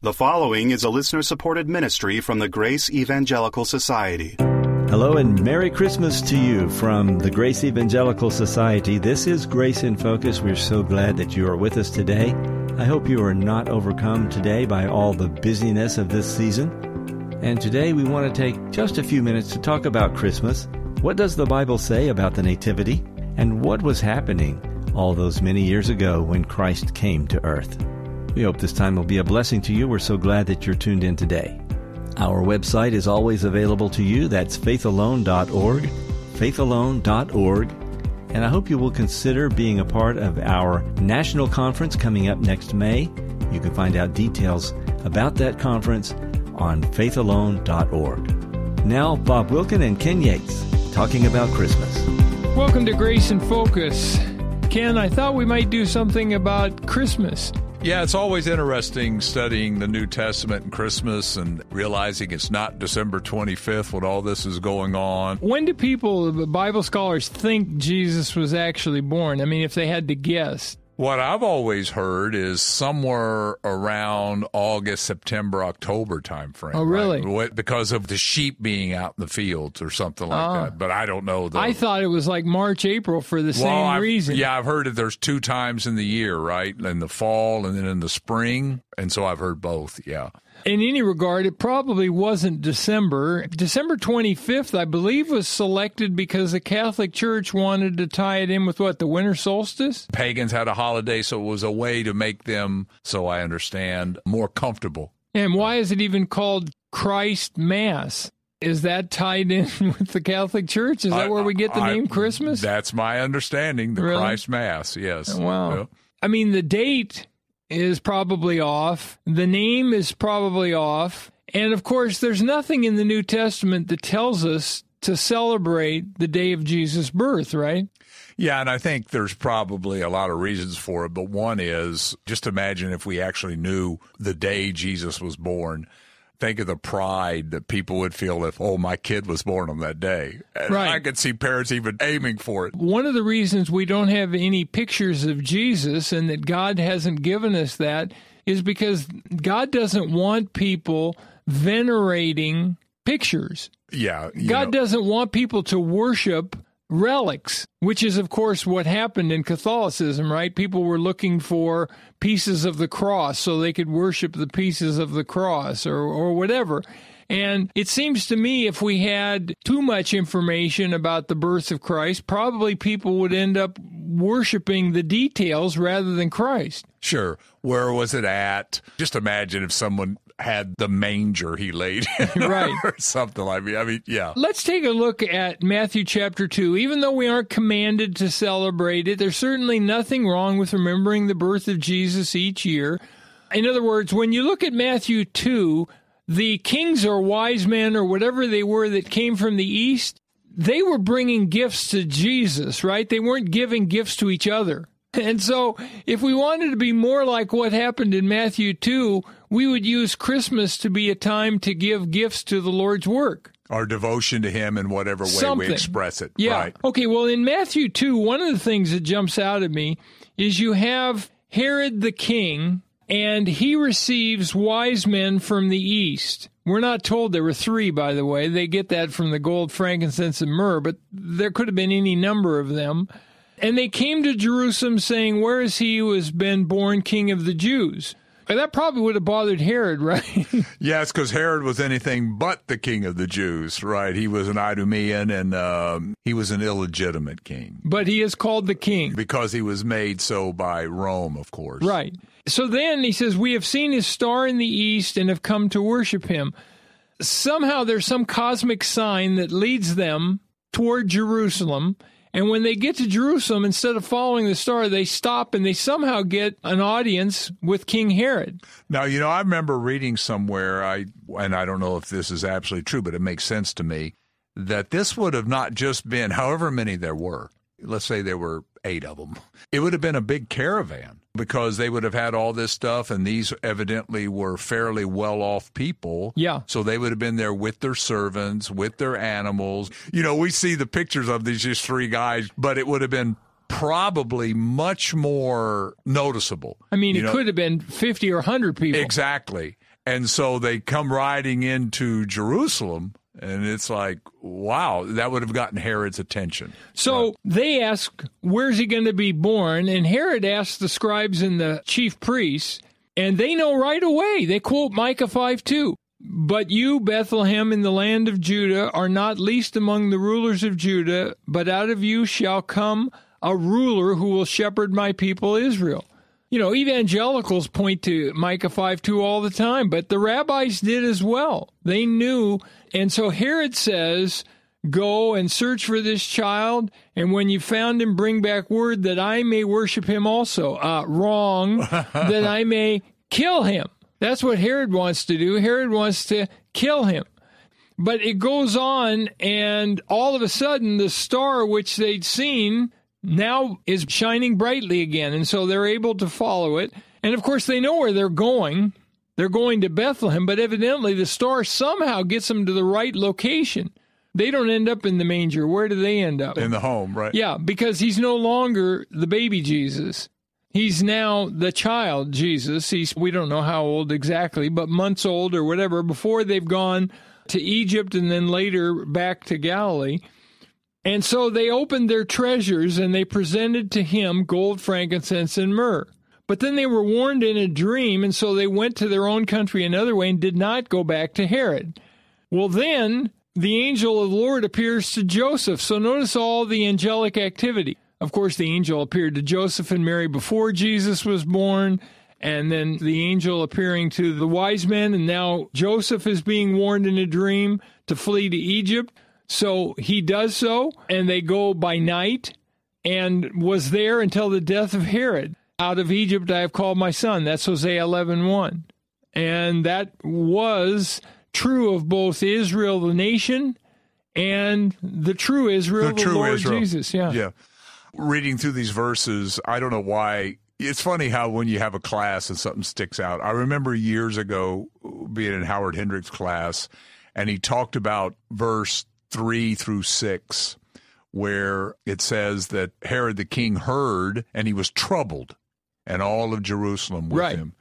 The following is a listener supported ministry from the Grace Evangelical Society. Hello and Merry Christmas to you from the Grace Evangelical Society. This is Grace in Focus. We're so glad that you are with us today. I hope you are not overcome today by all the busyness of this season. And today we want to take just a few minutes to talk about Christmas. What does the Bible say about the Nativity? And what was happening all those many years ago when Christ came to earth? We hope this time will be a blessing to you. We're so glad that you're tuned in today. Our website is always available to you. That's faithalone.org, faithalone.org. And I hope you will consider being a part of our national conference coming up next May. You can find out details about that conference on faithalone.org. Now, Bob Wilkin and Ken Yates talking about Christmas. Welcome to Grace in Focus. Ken, I thought we might do something about Christmas. Yeah, it's always interesting studying the New Testament and Christmas and realizing it's not December 25th when all this is going on. When do people, Bible scholars, think Jesus was actually born? I mean, if they had to guess. What I've always heard is somewhere around August, September, October timeframe. Oh, really? Right? Because of the sheep being out in the fields or something like Oh. that. But I don't know. The, I thought it was like March, April for the well, same I've- reason. Yeah, I've heard that there's two times in the year, right? In the fall and then in the spring. And so I've heard both. Yeah. In any regard, it probably wasn't December. December 25th, I believe, was selected because the Catholic Church wanted to tie it in with what, the winter solstice? Pagans had a holiday, so it was a way to make them, so I understand, more comfortable. And why is it even called Christ Mass? Is that tied in with the Catholic Church? Is that I- where we get the I- name Christmas? That's my understanding. The Really? Christ Mass, yes. Wow. Yeah. I mean, the date is probably off. The name is probably off. And of course, there's nothing in the New Testament that tells us to celebrate the day of Jesus' birth, right? Yeah, and I think there's probably a lot of reasons for it, but one is just imagine if we actually knew the day Jesus was born. Think of the pride that people would feel if, oh, my kid was born on that day. And Right. I could see parents even aiming for it. One of the reasons we don't have any pictures of Jesus and that God hasn't given us that is because God doesn't want people venerating pictures. Yeah. God know. doesn't want people to worship relics, which is, of course, what happened in Catholicism, right? People were looking for pieces of the cross so they could worship the pieces of the cross or, or whatever. And it seems to me if we had too much information about the birth of Christ, probably people would end up worshiping the details rather than Christ. Sure. Where was it at? Just imagine if someone had the manger he laid in Right. or something like that. I mean, yeah. Let's take a look at Matthew chapter 2. Even though we aren't commanded to celebrate it, there's certainly nothing wrong with remembering the birth of Jesus each year. In other words, when you look at Matthew 2, the kings or wise men or whatever they were that came from the east, they were bringing gifts to Jesus, right? They weren't giving gifts to each other. And so, if we wanted to be more like what happened in Matthew 2, we would use Christmas to be a time to give gifts to the Lord's work. Our devotion to him in whatever way Something. we express it. Yeah. Right. Okay, well, in Matthew 2, one of the things that jumps out at me is you have Herod the king, and he receives wise men from the east. We're not told there were three, by the way. They get that from the gold, frankincense, and myrrh, but there could have been any number of them. And they came to Jerusalem saying, Where is he who has been born king of the Jews? And that probably would have bothered Herod, right? Yes, because Herod was anything but the king of the Jews, right? He was an Idumean and um, he was an illegitimate king but he is called the king. because he was made so by Rome, of course. Right. So then he says, We have seen his star in the east and have come to worship him. Somehow there's some cosmic sign that leads them toward Jerusalem. And when they get to Jerusalem, instead of following the star, they stop and they somehow get an audience with King Herod. Now, you know, I remember reading somewhere, I and I don't know if this is absolutely true, but it makes sense to me that this would have not just been however many there were. Let's say there were eight of them. It would have been a big caravan because they would have had all this stuff, and these evidently were fairly well off people. Yeah. So they would have been there with their servants, with their animals. You know, we see the pictures of these just three guys, but it would have been probably much more noticeable. I mean, You it know, could have been 50 or 100 people. Exactly. And so they come riding into Jerusalem, and it's like, wow, that would have gotten Herod's attention. So Right. they ask, Where's he going to be born? And Herod asks the scribes and the chief priests, and they know right away. They quote Micah 5 2. But you, Bethlehem, in the land of Judah, are not least among the rulers of Judah, but out of you shall come a ruler who will shepherd my people Israel. You know, evangelicals point to Micah 5 2 all the time, but the rabbis did as well. They knew. And so Herod says, Go and search for this child, and when you found him, bring back word that I may worship him also. Uh, wrong, that I may kill him. That's what Herod wants to do. Herod wants to kill him. But it goes on, and all of a sudden, the star which they'd seen now is shining brightly again. And so they're able to follow it. And of course, they know where they're going. They're going to Bethlehem, but evidently the star somehow gets them to the right location. They don't end up in the manger. Where do they end up? in the home, right? Yeah, because he's no longer the baby Jesus. He's now the child Jesus. He's we don't know how old exactly, but months old or whatever before they've gone to Egypt and then later back to Galilee. And so they opened their treasures and they presented to him gold, frankincense, and myrrh. But then they were warned in a dream, and so they went to their own country another way and did not go back to Herod. Well, then the angel of the Lord appears to Joseph. So notice all the angelic activity. Of course, the angel appeared to Joseph and Mary before Jesus was born, and then the angel appearing to the wise men, and now Joseph is being warned in a dream to flee to Egypt. So he does so, and they go by night and was there until the death of Herod. Out of Egypt I have called my son. That's Hosea 11:1. And that was true of both Israel the nation and the true Israel, the, true Lord Israel. Jesus. Yeah. Yeah. Reading through these verses, I don't know why. It's funny how when you have a class and something sticks out. I remember years ago being in Howard Hendricks' class, and he talked about verse three through six, where it says that Herod the king heard and he was troubled, and all of Jerusalem with Right. him.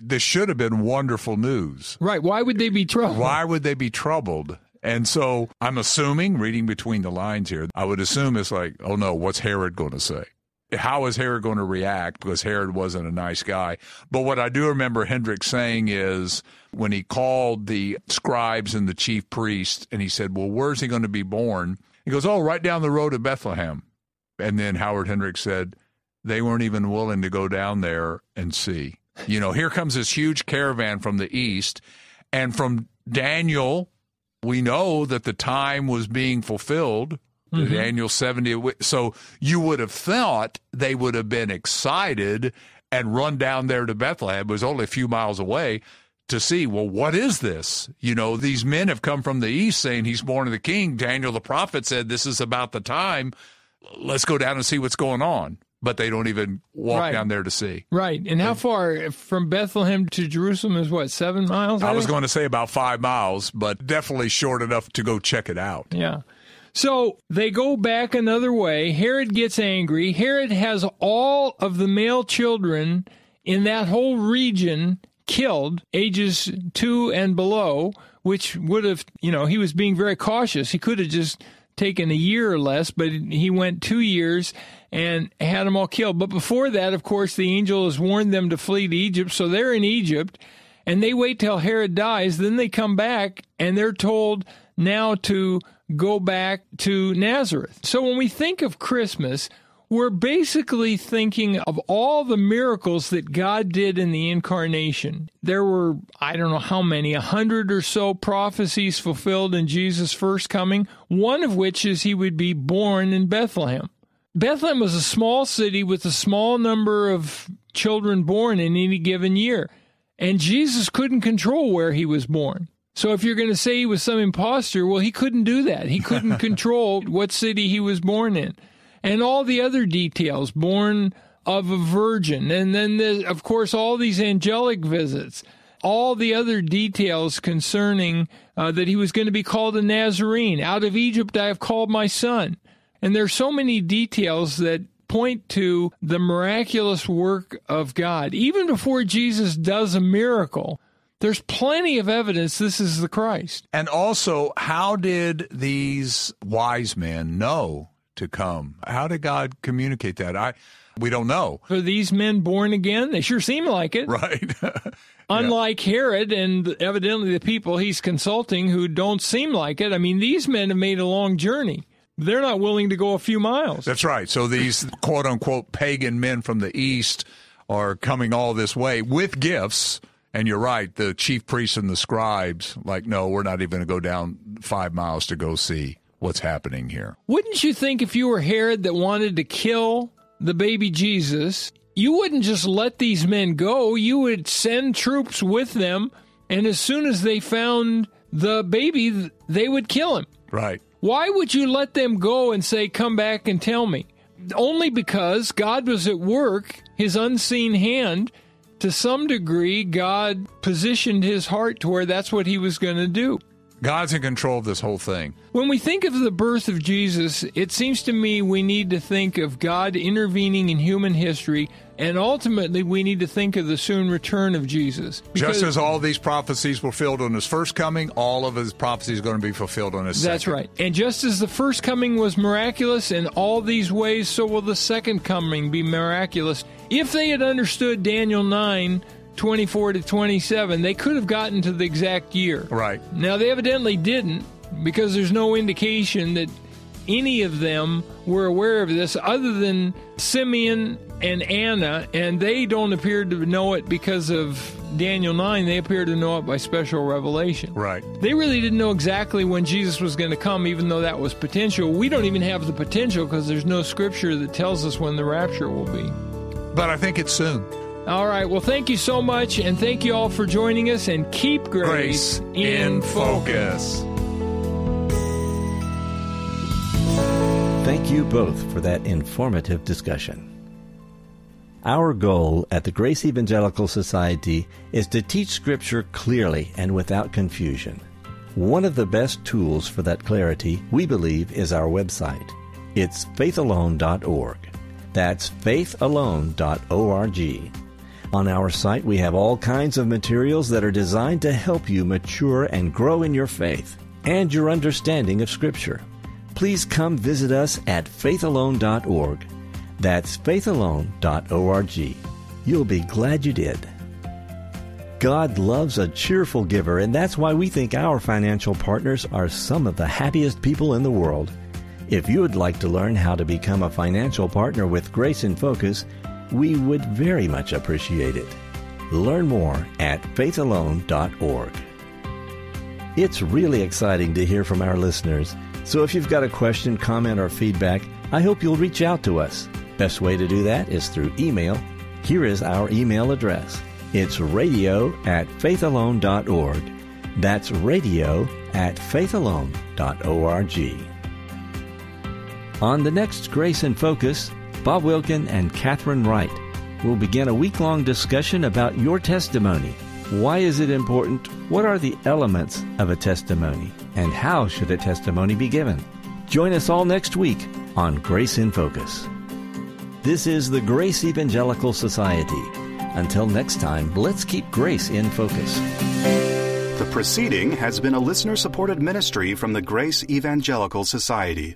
This should have been wonderful news. Right. Why would they be troubled? Why would they be troubled? And so I'm assuming, reading between the lines here, I would assume it's like, oh no, what's Herod going to say? How is Herod going to react? Because Herod wasn't a nice guy. But what I do remember Hendricks saying is when he called the scribes and the chief priests and he said, well, where's he going to be born? He goes, oh, right down the road to Bethlehem. And then Howard Hendricks said, they weren't even willing to go down there and see. You know, here comes this huge caravan from the east. And from Daniel, we know that the time was being fulfilled. Mm-hmm. Daniel 70. So you would have thought they would have been excited and run down there to Bethlehem. It was only a few miles away to see, well, what is this? You know, these men have come from the east saying he's born of the king. Daniel the prophet said this is about the time. Let's go down and see what's going on. But they don't even walk Right. down there to see. Right. And how far from Bethlehem to Jerusalem is what, seven miles? I was think? going to say about five miles, but definitely short enough to go check it out. Yeah. So they go back another way. Herod gets angry. Herod has all of the male children in that whole region killed, ages two and below, which would have, you know, he was being very cautious. He could have just taken a year or less, but he went two years and had them all killed. But before that, of course, the angel has warned them to flee to Egypt. So they're in Egypt and they wait till Herod dies. Then they come back and they're told now to go back to Nazareth. So when we think of Christmas, we're basically thinking of all the miracles that God did in the incarnation. There were, I don't know how many, a hundred or so prophecies fulfilled in Jesus' first coming, one of which is he would be born in Bethlehem. Bethlehem was a small city with a small number of children born in any given year. And Jesus couldn't control where he was born. So if you're going to say he was some imposter, well, he couldn't do that. He couldn't control what city he was born in. And all the other details, born of a virgin. And then, the, of course, all these angelic visits, all the other details concerning uh, that he was going to be called a Nazarene. Out of Egypt I have called my son. And there's so many details that point to the miraculous work of God. Even before Jesus does a miracle, There's plenty of evidence this is the Christ. And also, how did these wise men know to come? How did God communicate that? I we don't know. Are these men born again? They sure seem like it. Right. Unlike Herod and evidently the people he's consulting who don't seem like it. I mean, these men have made a long journey. They're not willing to go a few miles. That's right. So these quote unquote pagan men from the east are coming all this way with gifts. And you're right, the chief priests and the scribes, like, no, we're not even going to go down five miles to go see what's happening here. Wouldn't you think if you were Herod that wanted to kill the baby Jesus, you wouldn't just let these men go. You would send troops with them, and as soon as they found the baby, they would kill him. Right. Why would you let them go and say, Come back and tell me? Only because God was at work, his unseen hand. To some degree, God positioned his heart to where that's what he was going to do. God's in control of this whole thing. When we think of the birth of Jesus, it seems to me we need to think of God intervening in human history, and ultimately we need to think of the soon return of Jesus. Just as all these prophecies were fulfilled on his first coming, all of his prophecies are going to be fulfilled on his That's second. right. And just as the first coming was miraculous in all these ways, so will the second coming be miraculous. If they had understood Daniel 9, 24 to 27, they could have gotten to the exact year. Right. Now, they evidently didn't because there's no indication that any of them were aware of this other than Simeon and Anna, and they don't appear to know it because of Daniel 9. They appear to know it by special revelation. Right. They really didn't know exactly when Jesus was going to come, even though that was potential. We don't even have the potential because there's no scripture that tells us when the rapture will be. But I think it's soon. All right. Well, thank you so much, and thank you all for joining us, and keep grace, Grace in focus. Thank you both for that informative discussion. Our goal at the Grace Evangelical Society is to teach Scripture clearly and without confusion. One of the best tools for that clarity, we believe, is our website. It's faithalone.org. That's faithalone.org. On our site, we have all kinds of materials that are designed to help you mature and grow in your faith and your understanding of Scripture. Please come visit us at faithalone.org. That's faithalone.org. You'll be glad you did. God loves a cheerful giver, and that's why we think our financial partners are some of the happiest people in the world. If you would like to learn how to become a financial partner with Grace in Focus, we would very much appreciate it. Learn more at faithalone.org. It's really exciting to hear from our listeners, so if you've got a question, comment, or feedback, I hope you'll reach out to us. Best way to do that is through email. Here is our email address. It's radio at faithalone.org. That's radio at faithalone.org. On the next Grace in Focus, Bob Wilkin and Catherine Wright will begin a week long discussion about your testimony. Why is it important? What are the elements of a testimony? And how should a testimony be given? Join us all next week on Grace in Focus. This is the Grace Evangelical Society. Until next time, let's keep grace in focus. The proceeding has been a listener supported ministry from the Grace Evangelical Society.